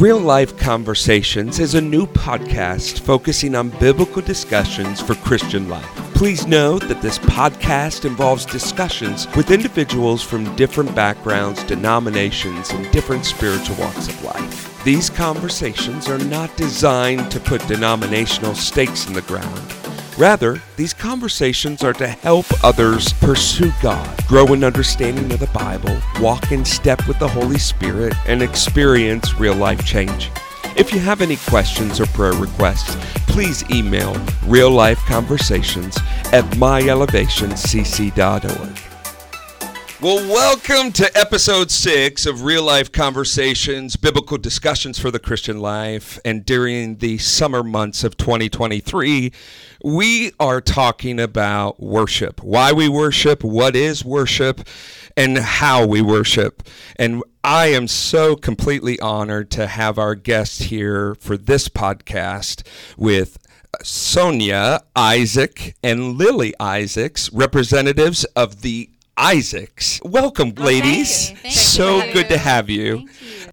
Real Life Conversations is a new podcast focusing on biblical discussions for Christian life. Please note that this podcast involves discussions with individuals from different backgrounds, denominations, and different spiritual walks of life. These conversations are not designed to put denominational stakes in the ground. Rather, these conversations are to help others pursue God, grow in understanding of the Bible, walk in step with the Holy Spirit, and experience real life change. If you have any questions or prayer requests, please email reallifeconversations at myelevationcc.org. Well, welcome to episode six of Real Life Conversations, biblical discussions for the Christian life. And during the summer months of 2023, we are talking about worship why we worship, what is worship, and how we worship. And I am so completely honored to have our guest here for this podcast with Sonya Isaac and Lily Isaacs, representatives of the Isaacs. Welcome, Oh, ladies. thank you. Thank so you. good to have you. You.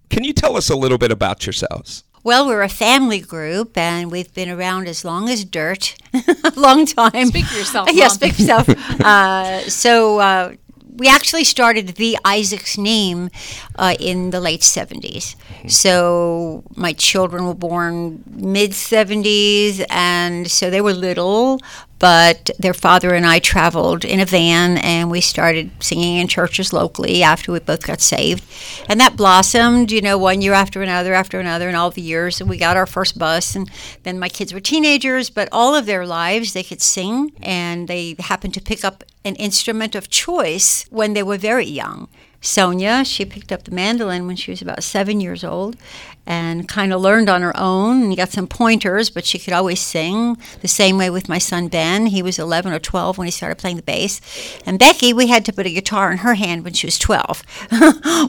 Can you tell us a little bit about yourselves? Well, we're a family group, and we've been around as long as dirt, a long time. Speak for yourself, yeah, Mom. speak for yourself. uh, so uh, we actually started the Isaac's name uh, in the late '70s. So my children were born mid '70s, and so they were little. But their father and I traveled in a van, and we started singing in churches locally after we both got saved, and that blossomed, you know, one year after another after another, and all the years. And we got our first bus, and then my kids were teenagers, but all of their lives they could sing, and they happened to pick up an instrument of choice when they were very young. Sonya, she picked up the mandolin when she was about seven years old and kind of learned on her own and got some pointers, but she could always sing. The same way with my son Ben. He was 11 or 12 when he started playing the bass. And Becky, we had to put a guitar in her hand when she was 12,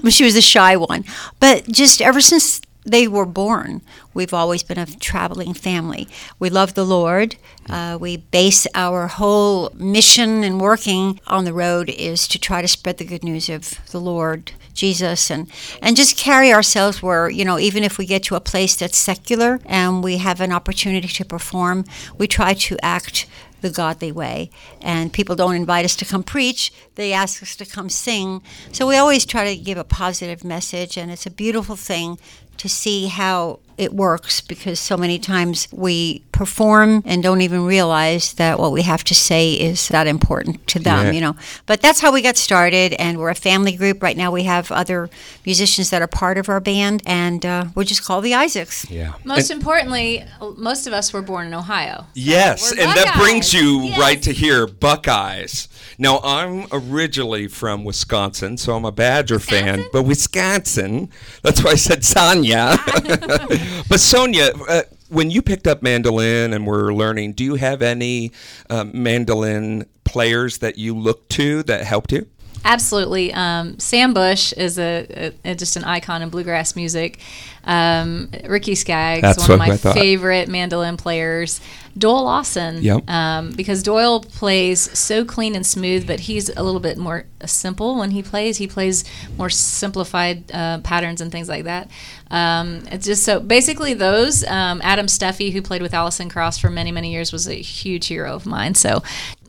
she was a shy one. But just ever since they were born, we've always been a traveling family. We love the Lord. Uh, we base our whole mission and working on the road is to try to spread the good news of the Lord Jesus and and just carry ourselves where you know even if we get to a place that's secular and we have an opportunity to perform, we try to act the godly way. And people don't invite us to come preach, they ask us to come sing. So we always try to give a positive message, and it's a beautiful thing to see how it works because so many times we perform and don't even realize that what we have to say is that important to them, Yeah. you know. But that's how we got started, and we're a family group. Right now, we have other musicians that are part of our band, and uh, we're just called the Isaacs. Yeah. Most importantly, most of us were born in Ohio. Yes, we're and that brings you Yes. right to here, Buckeyes. Now, I'm originally from Wisconsin, so I'm a Badger fan, but Wisconsin, that's why I said Sonya. but Sonya, uh, when you picked up mandolin and were learning, do you have any uh, mandolin players that you look to that helped you? Absolutely. Um, Sam Bush is a, a, just an icon in bluegrass music. Um, Ricky Skaggs, That's one of my favorite mandolin players. Doyle Lawson, Yep. um, because Doyle plays so clean and smooth, but he's a little bit more simple when he plays. He plays more simplified uh, patterns and things like that. Um, it's just so basically those. Um, Adam Steffey, who played with Alison Krauss for many many years, was a huge hero of mine. So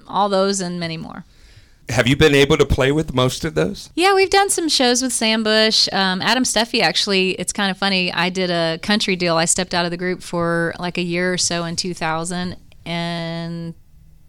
all those and many more. Have you been able to play with most of those? Yeah, we've done some shows with Sam Bush. Um, Adam Steffey, actually, it's kind of funny. I did a country deal. I stepped out of the group for like a year or so in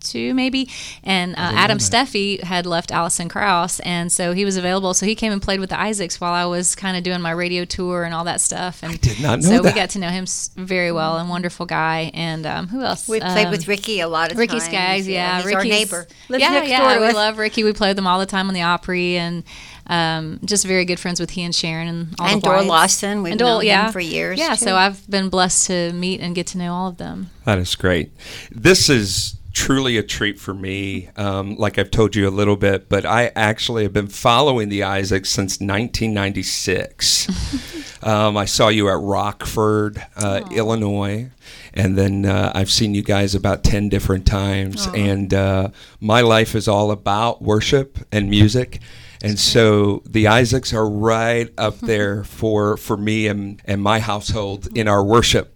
2002, maybe. And uh, Adam Steffey had left Alison Krauss, and so he was available. So he came and played with the Isaacs while I was kind of doing my radio tour and all that stuff. And I did not know so that. we got to know him very well and wonderful guy. And um, who else? We played Um, with Ricky a lot of Ricky times. Skaggs, yeah, he's Ricky's our neighbor. Lives yeah, next yeah, door we us. love Ricky. We play with him all the time on the Opry, and um, just very good friends with he and Sharon and all And the Dora Lawson, we've and Doyle, known him yeah, for years, Yeah, too. so I've been blessed to meet and get to know all of them. That is great. This is truly a treat for me. Um, like I've told you a little bit, but I actually have been following the Isaacs since 1996. um, I saw you at Rockford, uh, Illinois, and then uh, I've seen you guys about 10 different times. And uh, my life is all about worship and music. And so the Isaacs are right up there for for me and, and my household in our worship.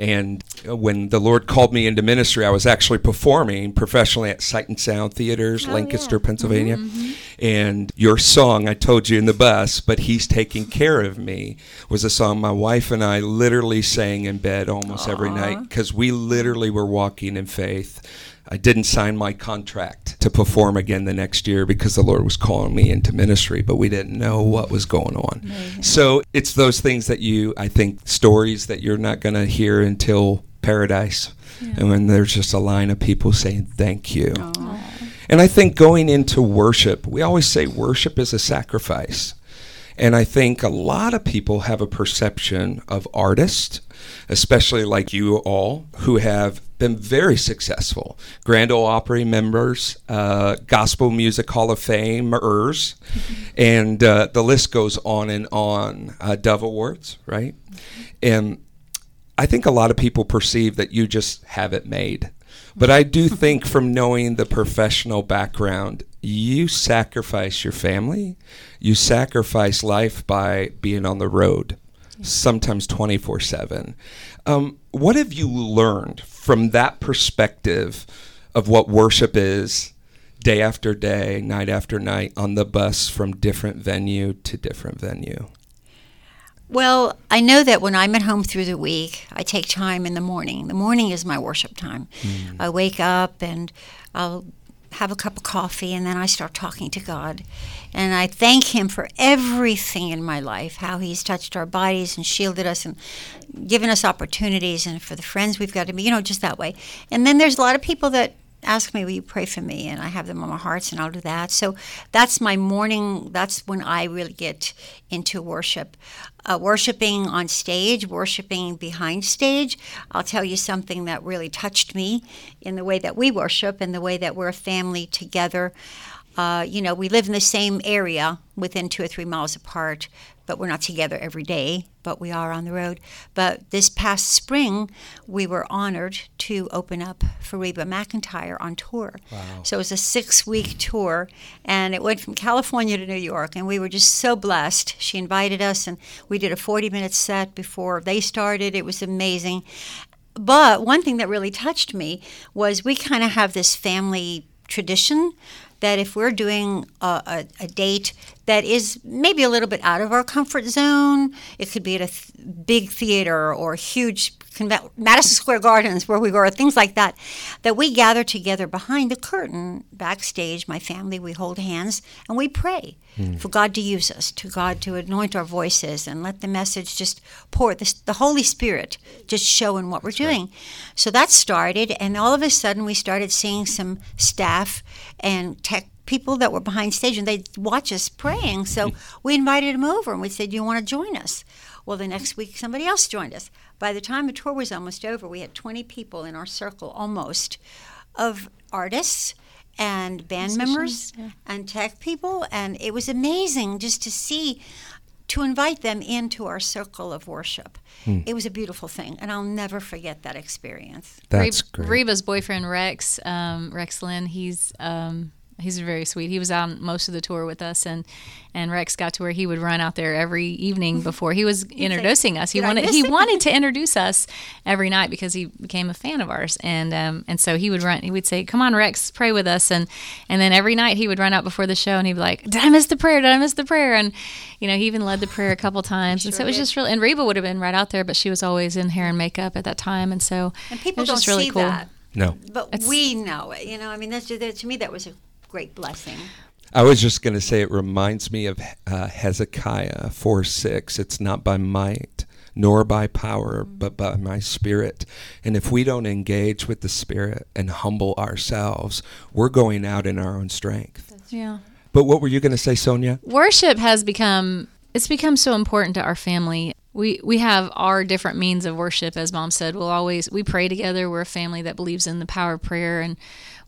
And uh, when the Lord called me into ministry, I was actually performing professionally at Sight and Sound Theaters, oh, Lancaster, Pennsylvania. Mm-hmm, mm-hmm. And your song, I told you in the bus, but He's Taking Care of Me, was a song my wife and I literally sang in bed almost every night because we literally were walking in faith. I didn't sign my contract to perform again the next year because the Lord was calling me into ministry, but we didn't know what was going on. So it's those things that you, I think, stories that you're not going to hear until paradise. And when there's just a line of people saying, Thank you. And I think going into worship, we always say worship is a sacrifice. And I think a lot of people have a perception of artists, especially like you all, who have been very successful. Grand Ole Opry members, uh, Gospel Music Hall of Famers, and uh, the list goes on and on. Uh, Dove Awards, right? And I think a lot of people perceive that you just have it made. But I do think from knowing the professional background, you sacrifice your family, you sacrifice life by being on the road, sometimes 24 7. Um, what have you learned from that perspective of what worship is day after day, night after night on the bus from different venue to different venue? Well, I know that when I'm at home through the week, I take time in the morning. The morning is my worship time. I wake up and I'll have a cup of coffee and then I start talking to God. And I thank Him for everything in my life how He's touched our bodies and shielded us and given us opportunities and for the friends we've got to be, you know, just that way. And then there's a lot of people that ask me, Will you pray for me? And I have them on my hearts and I'll do that. So that's my morning, that's when I really get into worship. Uh, worshiping on stage, worshiping behind stage. I'll tell you something that really touched me in the way that we worship and the way that we're a family together. Uh, you know, we live in the same area within two or three miles apart, but we're not together every day, but we are on the road. But this past spring, we were honored to open up for Reba McEntire on tour. Wow. So it was a six week tour, and it went from California to New York, and we were just so blessed. She invited us, and we did a 40 minute set before they started. It was amazing. But one thing that really touched me was we kind of have this family tradition that if we're doing a, a, a, date that is maybe a little bit out of our comfort zone, it could be at a th- big theater or a huge conve- Madison Square Gardens where we were, things like that, that we gather together behind the curtain backstage. My family, we hold hands and we pray hmm. for God to use us, to God to anoint our voices and let the message just pour, the, the Holy Spirit just show in what we're doing. So that started, and all of a sudden we started seeing some staff and tech people that were behind stage and they'd watch us praying. So hmm. we invited them over and we said, Do You want to join us? Well, the next week somebody else joined us. By the time the tour was almost over, we had 20 people in our circle almost of artists and band members yeah. and tech people. And it was amazing just to see, to invite them into our circle of worship. It was a beautiful thing. And I'll never forget that experience. That's Re- great. Reba's boyfriend Rex, um, Rex Linn, he's um, he's very sweet. He was on most of the tour with us, and and Rex got to where he would run out there every evening before he was introducing us. He wanted he wanted to introduce us every night because he became a fan of ours, and um, and so he would run. He would say, "Come on, Rex, pray with us," and and then every night he would run out before the show, and he'd be like, "Did I miss the prayer? Did I miss the prayer?" And you know, he even led the prayer a couple times, and so it was did. just really. And Reba would have been right out there, but she was always in hair and makeup at that time, and so And people it was don't just really see cool. that. No. But It's- we know it. You know, I mean, that's that, to me, that was a great blessing. I was just going to say it reminds me of uh, Hezekiah 4 6. It's not by might nor by power, but by my spirit. And if we don't engage with the spirit and humble ourselves, we're going out in our own strength. Yeah. But what were you going to say, Sonya? worship has become it's become so important to our family we we have our different means of worship as mom said we'll always we pray together we're a family that believes in the power of prayer and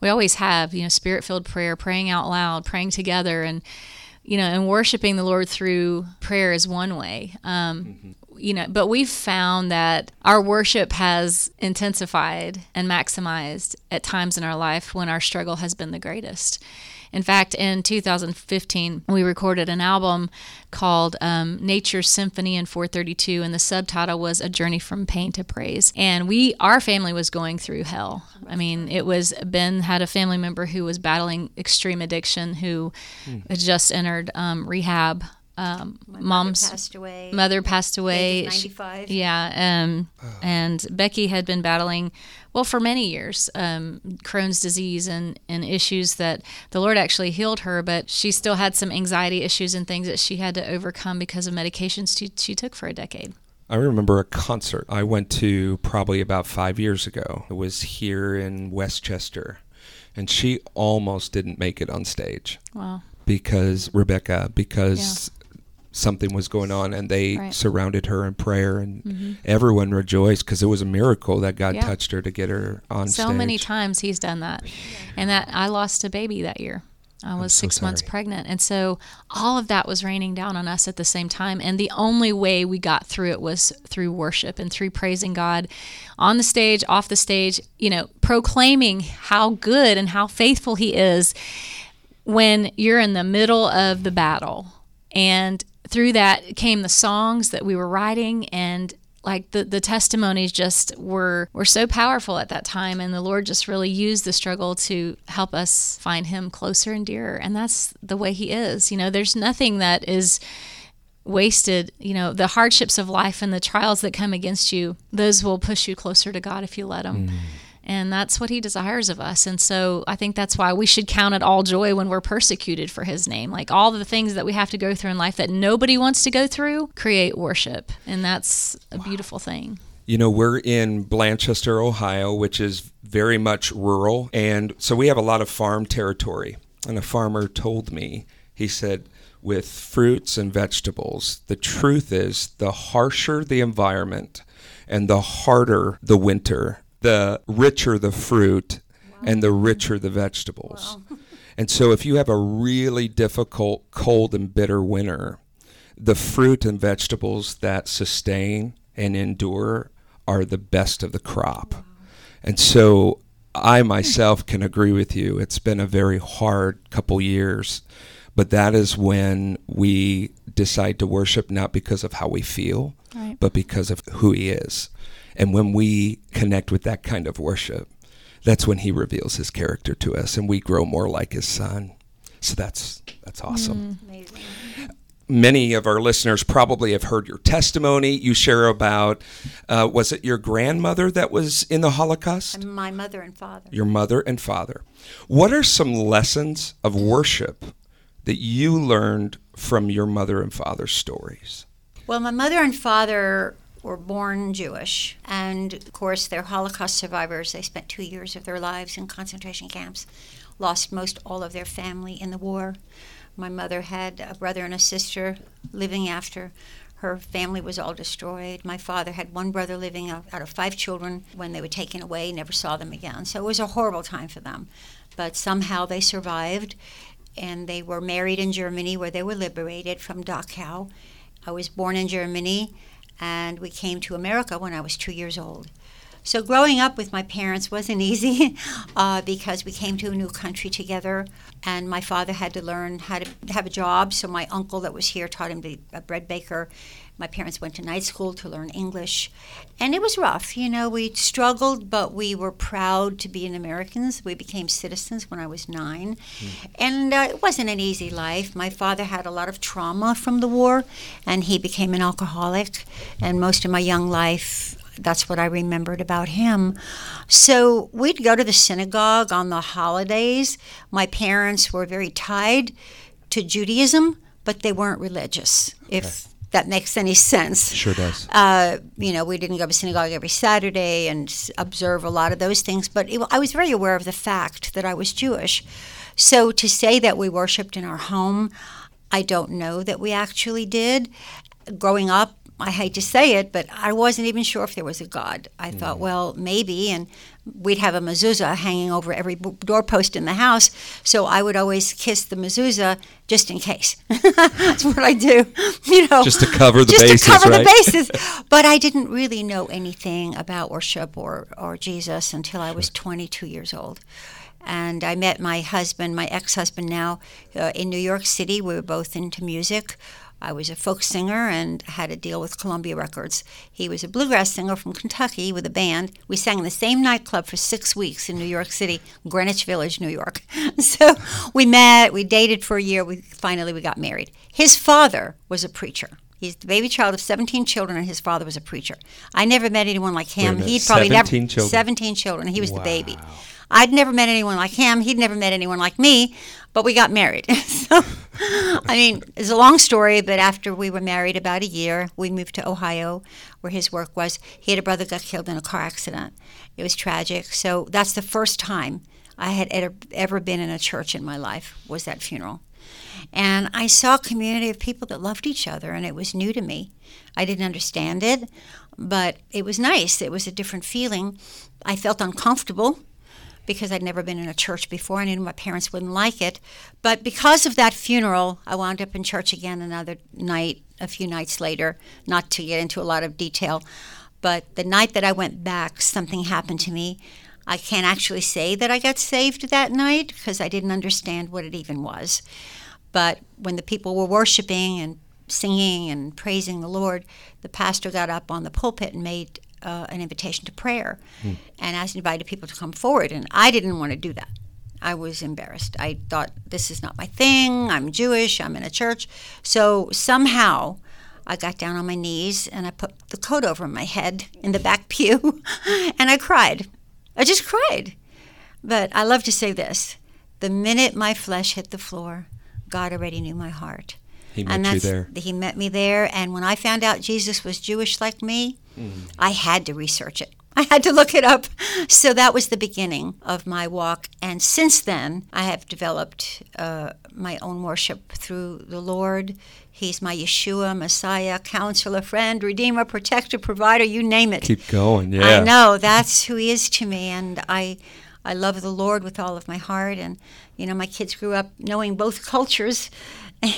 we always have you know spirit filled prayer praying out loud praying together and you know and worshiping the lord through prayer is one way. Um, you know but we've found that our worship has intensified and maximized at times in our life when our struggle has been the greatest In fact, in 2015, we recorded an album called um, Nature's Symphony in 432, and the subtitle was A Journey from Pain to Praise. And we, our family was going through hell. I mean, it was Ben had a family member who was battling extreme addiction who Hmm. had just entered um, rehab. Um, My mother mom's passed away. mother passed away. Age of She- 95. yeah, um, and Becky had been battling, well, for many years, um, Crohn's disease and, and issues that the Lord actually healed her, but she still had some anxiety issues and things that she had to overcome because of medications she, she took for a decade. I remember a concert I went to probably about five years ago. It was here in Westchester, and she almost didn't make it on stage Wow. because Rebecca, because something was going on, and they Right. surrounded her in prayer, and mm-hmm. everyone rejoiced because it was a miracle that God Yeah. touched her to get her on stage. So stage. many times he's done that. And that I lost a baby that year. I was so six months pregnant. And so all of that was raining down on us at the same time. And the only way we got through it was through worship and through praising God on the stage, off the stage, you know, proclaiming how good and how faithful he is when you're in the middle of the battle. And through that came the songs that we were writing and like the, the testimonies just were were so powerful at that time and the Lord just really used the struggle to help us find him closer and dearer. And that's the way he is. You know, there's nothing that is wasted you know the hardships of life and the trials that come against you those will push you closer to god if you let them mm. And that's what he desires of us. And so i think that's why we should count it all joy when we're persecuted for his name. Like all the things that we have to go through in life that nobody wants to go through create worship. And that's a beautiful thing. You know, we're in Blanchester, Ohio, which is very much rural. And so we have a lot of farm territory. And a farmer told me, he said, with fruits and vegetables, the truth is the harsher the environment and the harder the winter, the richer the fruit and the richer the vegetables. And so if you have a really difficult, cold, and bitter winter, the fruit and vegetables that sustain and endure are the best of the crop. And so I myself can agree with you. It's been a very hard couple years, but that is when we decide to worship not because of how we feel, Right. but because of who he is. And when we connect with that kind of worship, that's when he reveals his character to us and we grow more like his son. So that's that's awesome Amazing. many of our listeners probably have heard your testimony. You share about, uh, was it your grandmother that was in the Holocaust? And my mother and father. Your mother and father. What are some lessons of worship that you learned from your mother and father's stories? Well, my mother and father were born Jewish, and of course, they're Holocaust survivors. They spent two years of their lives in concentration camps, lost most all of their family in the war. My mother had a brother and a sister living after. Her family was all destroyed. My father had one brother living out, of five children when they were taken away, never saw them again. So it was a horrible time for them. But somehow they survived, and they were married in Germany where they were liberated from Dachau. I was born in Germany, and we came to America when I was two years old. So growing up with my parents wasn't easy uh, because we came to a new country together, and my father had to learn how to have a job. So my uncle that was here taught him to be a bread baker. My parents went to night school to learn English, and it was rough. You know, we struggled, but we were proud to be an Americans. We became citizens when I was nine, and uh, it wasn't an easy life. My father had a lot of trauma from the war, and he became an alcoholic. And most of my young life, that's what I remembered about him. So we'd go to the synagogue on the holidays. My parents were very tied to Judaism, but they weren't religious, if that makes any sense. Sure does. Uh, you know, we didn't go to synagogue every Saturday and observe a lot of those things, but it, I was very aware of the fact that I was Jewish. So to say that we worshiped in our home, I don't know that we actually did. Growing up, I hate to say it, but I wasn't even sure if there was a God. I thought, well, maybe, and we'd have a mezuzah hanging over every b- doorpost in the house, so I would always kiss the mezuzah just in case. That's what I do, you know, Just to cover the just bases, to cover right? the bases. But I didn't really know anything about worship or, or Jesus until I was 22 years old. And I met my husband, my ex husband now, uh, in New York City. We were both into music. I was a folk singer and had a deal with Columbia Records. He was a bluegrass singer from Kentucky with a band. We sang in the same nightclub for six weeks in New York City, Greenwich Village, New York. so we met, we dated for a year. We finally we got married. His father was a preacher. He's the baby child of 17 children, and his father was a preacher. I never met anyone like him. minute, He'd probably never children? 17 children. He was the baby. I'd never met anyone like him. He'd never met anyone like me, but we got married. so, I mean, it's a long story, but after we were married about a year, we moved to Ohio, where his work was. He had a brother got killed in a car accident. It was tragic. So that's the first time I had ever, ever been in a church in my life was that funeral. And I saw a community of people that loved each other, and it was new to me. I didn't understand it, but it was nice. It was a different feeling. I felt uncomfortable because I'd never been in a church before. I knew my parents wouldn't like it. But because of that funeral, I wound up in church again another night, a few nights later, not to get into a lot of detail. But the night that I went back, something happened to me. I can't actually say that I got saved that night because I didn't understand what it even was. But when the people were worshiping and singing and praising the Lord, the pastor got up on the pulpit and made uh, an invitation to prayer and asked invited people to come forward. And I didn't want to do that. I was embarrassed. I thought, this is not my thing. I'm Jewish. I'm in a church. So somehow I got down on my knees and I put the coat over my head in the back pew and I cried. I just cried. But I love to say this the minute my flesh hit the floor, God already knew my heart. He met and you there. He met me there. And when I found out Jesus was Jewish like me, I had to research it. I had to look it up. So that was the beginning of my walk. And since then, I have developed uh, my own worship through the Lord. He's my Yeshua, Messiah, counselor, friend, redeemer, protector, provider, you name it. Keep going. Yeah. I know that's who he is to me, and I, I love the Lord with all of my heart. And you know, my kids grew up knowing both cultures,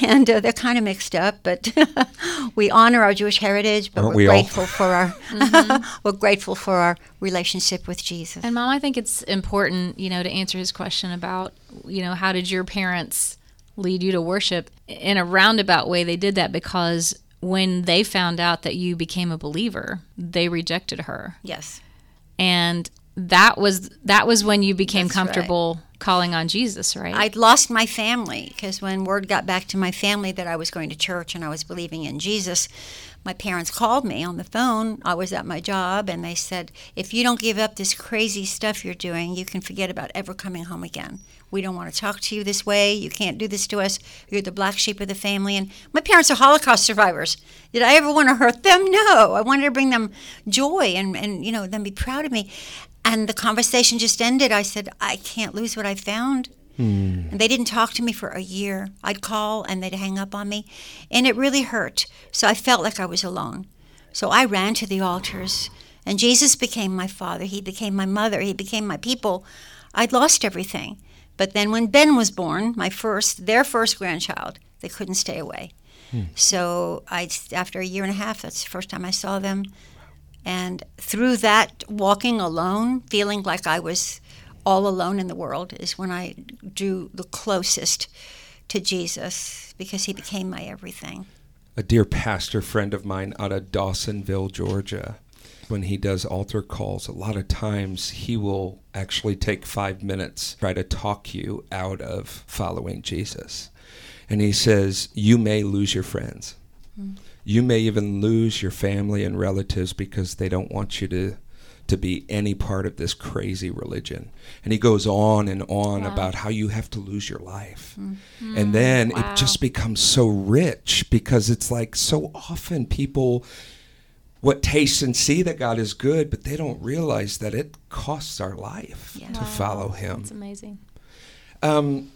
and uh, they're kind of mixed up. But we honor our Jewish heritage, but Aren't we're we all? grateful for our, we're grateful for our relationship with Jesus. And mom, I think it's important, you know, to answer his question about, you know, how did your parents lead you to worship? In a roundabout way, they did that because when they found out that you became a believer, they rejected her. yes, And that was that was when you became That's right. Calling on Jesus, right? I'd lost my family because when word got back to my family that I was going to church and I was believing in Jesus, my parents called me on the phone. I was at my job and they said, If you don't give up this crazy stuff you're doing, you can forget about ever coming home again. We don't want to talk to you this way. You can't do this to us. You're the black sheep of the family. And my parents are Holocaust survivors. Did I ever want to hurt them? No. I wanted to bring them joy and, and you know, them be proud of me. And the conversation just ended. I said, I can't lose what I found. Hmm. And they didn't talk to me for a year. I'd call and they'd hang up on me. And it really hurt. So I felt like I was alone. So I ran to the altars. And Jesus became my father. He became my mother. He became my people. I'd lost everything. But then when Ben was born, my first, their first grandchild, they couldn't stay away. Hmm. So I, after a year and a half, that's the first time I saw them. And through that, walking alone, feeling like I was all alone in the world, is when I drew the closest to Jesus because he became my everything. a dear pastor friend of mine out of Dawsonville, Georgia, when he does altar calls, a lot of times he will actually take five minutes, try to talk you out of following Jesus. And he says, You may lose your friends. Mm. You may even lose your family and relatives because they don't want you to to be any part of this crazy religion. And he goes on and on about how you have to lose your life. And then Wow. it just becomes so rich because it's like so often people what taste and see that God is good, but they don't realize that it costs our life Yeah. to Wow. follow him. That's amazing. Um,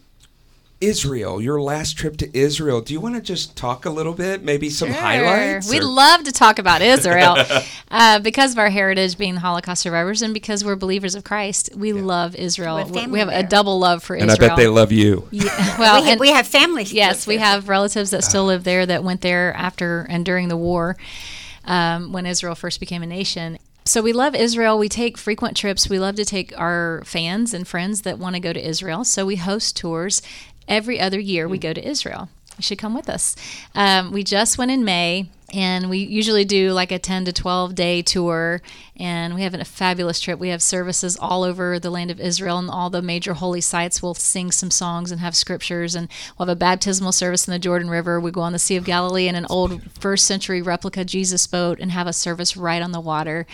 Israel, your last trip to Israel. Do you want to just talk a little bit? Maybe some highlights? We'd or- love to talk about Israel uh, because of our heritage being Holocaust survivors and because we're believers of Christ. We love Israel. We have We, we family a double love for and Israel. And I bet they love you. Yeah, well, we, ha- and- we have family. Yes, we have relatives that still live there that went there after and during the war um, when Israel first became a nation. so we love Israel. We take frequent trips. We love to take our fans and friends that want to go to Israel. So we host tours every other year. We go to Israel. You should come with us. Um, we just went in May and we usually do like a 10 to 12 day tour. And we have a fabulous trip. We have services all over the land of israel and all the major holy sites we'll sing some songs and have scriptures. And we'll have a baptismal service in the jordan river. We go on the sea of galilee in an old first century replica jesus boat and have a service right on the water.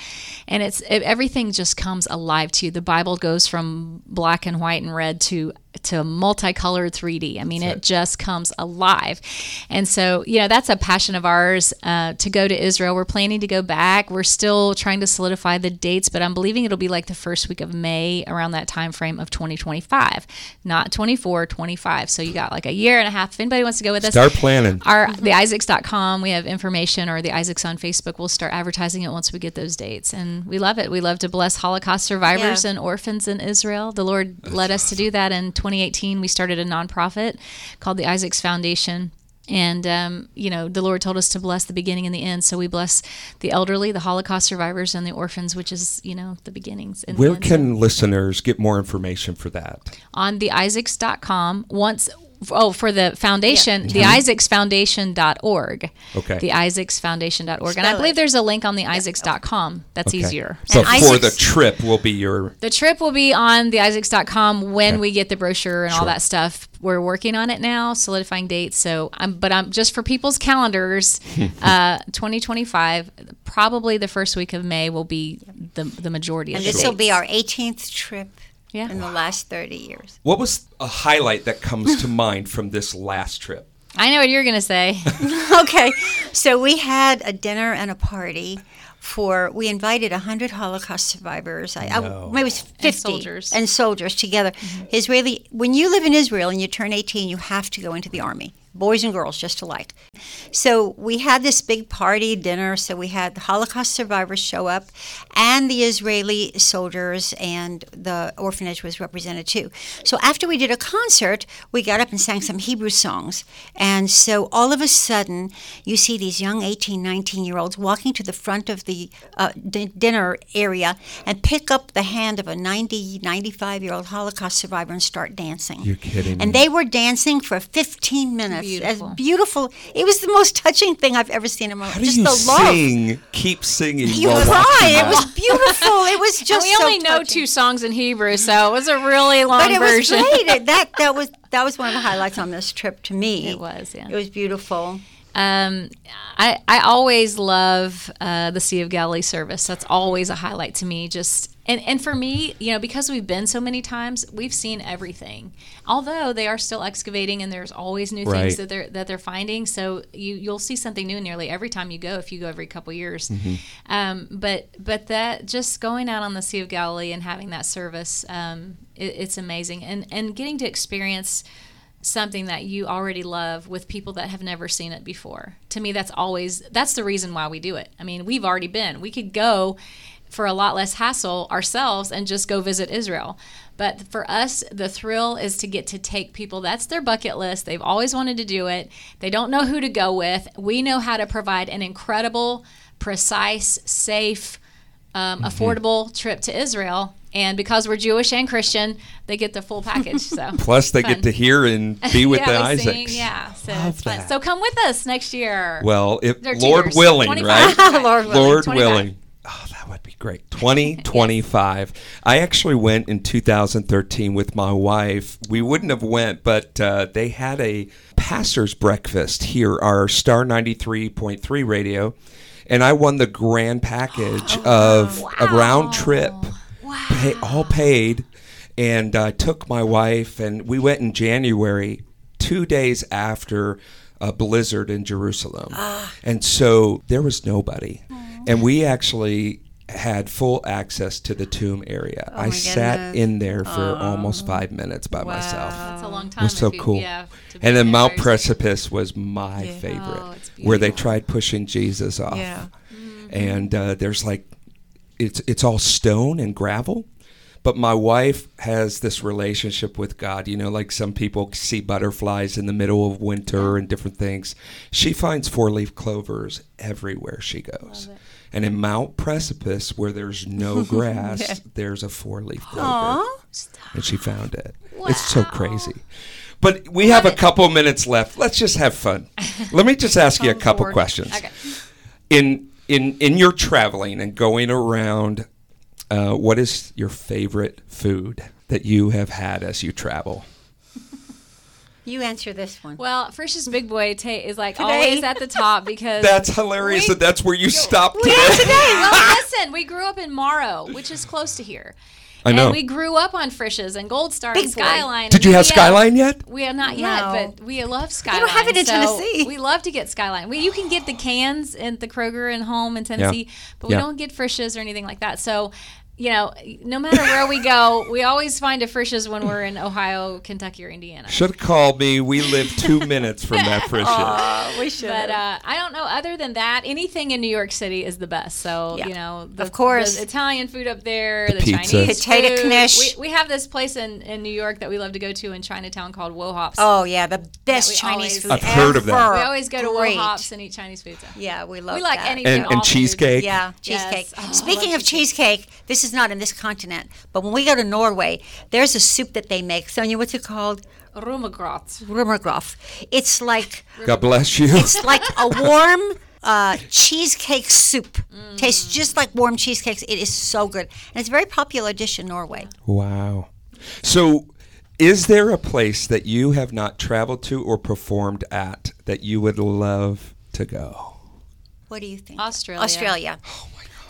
And it's it, everything just comes alive to you. The bible goes from black and white and red to to multicolored 3D. I mean, it. just comes alive. And so, you know, that's a passion of ours uh, to go to Israel. We're planning to go back. We're still trying to solidify the dates, but I'm believing it'll be like the first week of May around that time frame of 2025, not 24, 25. So you got like a year and a half. If anybody wants to go with us, Start planning. our the isaacs.com we have information or the isaacs on facebook we'll start advertising it once we get those dates and we love it we love to bless holocaust survivors Yeah. and orphans in israel the lord led us to do that in 2018 we started a nonprofit called the isaacs foundation and um, you know the lord told us to bless the beginning and the end so we bless the elderly the holocaust survivors and the orphans which is you know the beginnings and the Where ends. can listeners get more information for that? on theisaacs.com once oh for the foundation the isaacsfoundation.org Okay. the isaacsfoundation.org and i believe it. there's a link on the isaacs.com that's Okay. easier. So And for the trip will be your the trip will be on the isaacs.com when we get the brochure and all that stuff. We're working on it now solidifying dates. So i'm but i'm just for people's calendars uh 2025 probably the first week of may will be the the majority of And the this will be our 18th trip Yeah. in the last 30 years. What was a highlight that comes to mind from this last trip? i know what you're gonna say okay, so we had a dinner and a party for we invited 100 holocaust survivors I, I- No. maybe it was 50 soldiers. and soldiers together mm-hmm. israeli when you live in israel and you turn 18 you have to go into the army boys and girls just alike. So we had this big party dinner so we had the holocaust survivors show up and the israeli soldiers and the orphanage was represented too. So after we did a concert we got up and sang some hebrew songs. And so all of a sudden you see these young 18 19 year olds walking to the front of the uh, d- dinner area and pick up the hand of a 90 95 year old holocaust survivor and start dancing. You're kidding and me. they were dancing for 15 minutes Beautiful. as beautiful. it was the most touching thing i've ever seen in my life. How do just you the love. sing? Keep singing. you cry. it was beautiful. It was And just we so only know two songs in hebrew so it was a really long but it was version. great. That that was that was one of the highlights on this trip to me. It was, yeah. it was beautiful Um, I I always love uh, the Sea of Galilee service. That's always a highlight to me. Just and and for me, you know, because we've been so many times, we've seen everything. Although they are still excavating, and there's always new Right. things that they're that they're finding. So you you'll see something new nearly every time you go. If you go every couple years, um, but but that just going out on the Sea of Galilee and having that service, um, it, it's amazing. And and getting to experience something that you already love with people that have never seen it before. To me, that's always that's the reason why we do it. I mean, we've already been. We could go for a lot less hassle ourselves and just go visit Israel. But for us, the thrill is to get to take people. That's their bucket list. They've always wanted to do it. They don't know who to go with. We know how to provide an incredible, precise, safe, um, affordable trip to Israel. And because we're Jewish and Christian, they get the full package. So Plus, they Fun. get to hear and be with yeah, the we Isaacs. sing, yeah, so Love it's fun. that. So come with us next year. Well, if They're Lord cheers. willing, 25. right? Lord willing. Lord 25. willing. Oh, that would be great. 2025. I actually went in 2013 with my wife. We wouldn't have went, but uh, they had a pastor's breakfast here, our Star 93.3 radio, and I won the grand package of a round trip, pay, all paid, and I took my wife, and we went in January, two days after a blizzard in Jerusalem. And so there was nobody. And we actually had full access to the tomb area. I sat goodness. in there for almost five minutes by myself. That's a long time. It time. was so you- cool. yeah, and then Mount. Precipice was my favorite, Oh, where they tried pushing Jesus off. Yeah. Mm-hmm. And uh, there's like, it's it's all stone and gravel, But my wife has this relationship with God. You know, like some people see butterflies in the middle of winter and different things. She finds four leaf clovers everywhere she goes. And in Mount Precipice, where there's no grass, there's a four leaf clover. And she found it. It's so crazy. But we have a couple minutes left. Let's just have fun. Let me just ask you a couple questions. Okay. In in in your traveling and going around, uh, what is your favorite food that you have had as you travel? You answer this one. Well, Frisch's Big Boy ta- is like Today. always at the top because That's hilarious that that's where you stopped today. well, listen, we grew up in Morrow, which is close to here. I know. And we grew up on Frisch's and Gold Star Big and. Skyline. Did and you have Skyline yet? We have not yet, No. but we love Skyline. You don't have it in so Tennessee. We love to get Skyline. We, you can get the cans in the Kroger and home in Tennessee, but we Yeah. don't get Frisch's or anything like that. So, you know, no matter where we go, we always find a Frisch's when we're in Ohio, Kentucky, or Indiana. Should have called me. We live two minutes from that for sure. we should. But uh, I don't know. Other than that, anything in New York City is the best. So Yeah. you know, the, Of course. the Italian food up there, The the, pizza. Chinese Potato food. knish. We, we have this place in, in New York that we love to go to in Chinatown called Wo Hop's. oh yeah, the best we Chinese always- food I've heard of that. we always go to Great. Wo Hop's and eat Chinese food. Yeah, we love We like that. anything. And, all and food. cheesecake. Yeah, Yes. cheesecake. Oh, Speaking love of cheesecake, this is not in this continent, but when we go to Norway, there's a soup that they make. Sonya, what's it called? Rummergrot. Rummergroff. It's like God bless you. it's like a warm uh, cheesecake soup. Tastes just like warm cheesecakes. It is so good, and it's a very popular dish in Norway. Wow. So, is there a place that you have not traveled to or performed at that you would love to go? What do you think? Australia. Australia.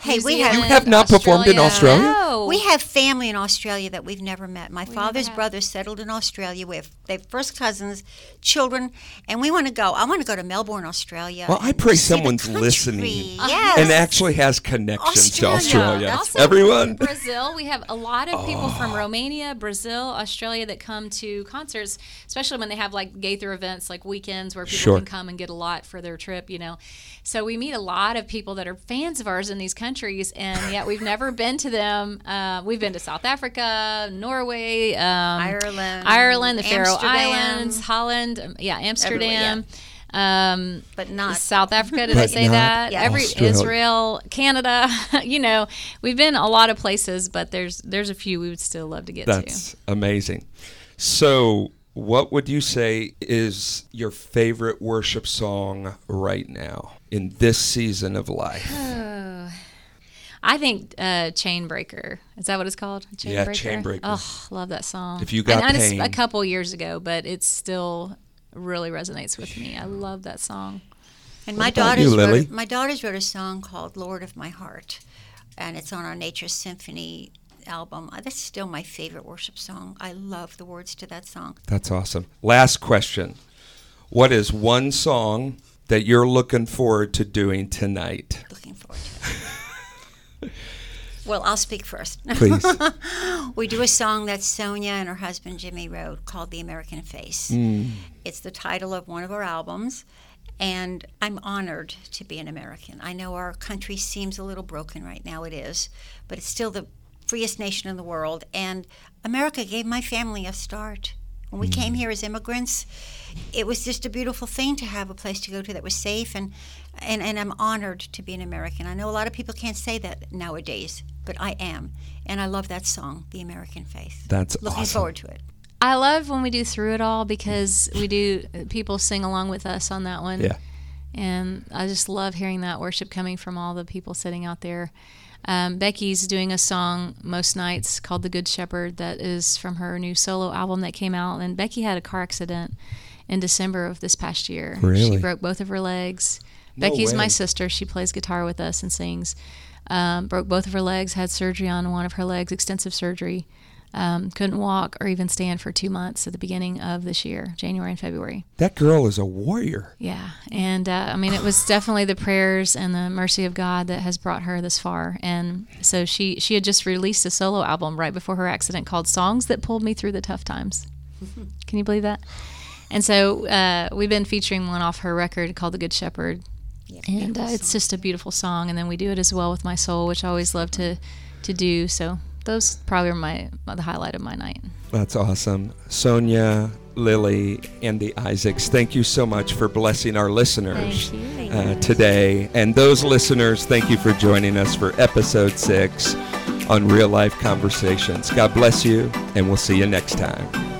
Hey, New we Zealand, have You have not performed in Australia? No. We have family in Australia that we've never met. My father's brother settled in Australia. We have they have first cousins, children, and we want to go. I want to go to Melbourne, Australia. Well, I pray someone's listening Yes. and actually has connections to Australia. Australia. Also, Everyone. Brazil. We have a lot of people from Oh. Romania, Brazil, Australia that come to concerts, especially when they have like Gaither events, like weekends where people Sure. can come and get a lot for their trip. You know, so we meet a lot of people that are fans of ours in these countries, and yet we've never been to them. Uh, we've been to South Africa, Norway, um, Ireland, Ireland, the Faroe Islands, Holland, um, yeah, Amsterdam. Um, But not South Africa. Did I say that? Yeah. Every Australia. Israel, Canada. you know, we've been a lot of places, but there's there's a few we would still love to get to. That's amazing. So, what would you say is your favorite worship song right now in this season of life? I think uh, Chain Breaker. Is that what it's called? Chain Yeah, Breaker? Chain Breaker. Oh, love that song. If You Got and, and it's Pain. a couple years ago, but it still really resonates with me. I love that song. And my about you, daughters wrote, my daughters wrote a song called "Lord of My Heart," and it's on our Nature Symphony album. Uh, That's still my favorite worship song. I love the words to that song. That's awesome. Last question. What is one song that you're looking forward to doing tonight? Looking forward to it. well, I'll speak first. Please. we do a song that Sonya and her husband Jimmy wrote called "The American Face." Mm. It's the title of one of our albums, and I'm honored to be an American. I know our country seems a little broken right now. It is, but it's still the freest nation in the world, and America gave my family a start. When we came mm. here as immigrants, it was just a beautiful thing to have a place to go to that was safe, and, and, and I'm honored to be an American. I know a lot of people can't say that nowadays, but I am, and I love that song, "The American Face." That's Looking awesome. forward to it. I love when we do Through It All because we do, uh, people sing along with us on that one. Yeah. And I just love hearing that worship coming from all the people sitting out there. Um, Becky's doing a song most nights called The Good Shepherd that is from her new solo album that came out. And Becky had a car accident in December of this past year. Really? She broke both of her legs. No Becky's way. my sister. She plays guitar with us and sings. Um, broke both of her legs, had surgery on one of her legs, extensive surgery. Um, couldn't walk or even stand for two months at the beginning of this year, January and February. That girl is a warrior. Yeah, and uh, I mean, it was definitely the prayers and the mercy of God that has brought her this far. And so she she had just released a solo album right before her accident called "Songs That Pulled Me Through the Tough Times." Can you believe that? And so uh, we've been featuring one off her record called "The Good Shepherd," and uh, it's just a beautiful song. And then we do it as well with "My Soul," which I always love to to do. So those probably are my the highlight of my night. That's awesome. Sonya, Lily, and the Isaacs, thank you so much for blessing our listeners Thank uh, today. And those listeners, thank you for joining us for episode six on Real Life Conversations. God bless you, and we'll see you next time.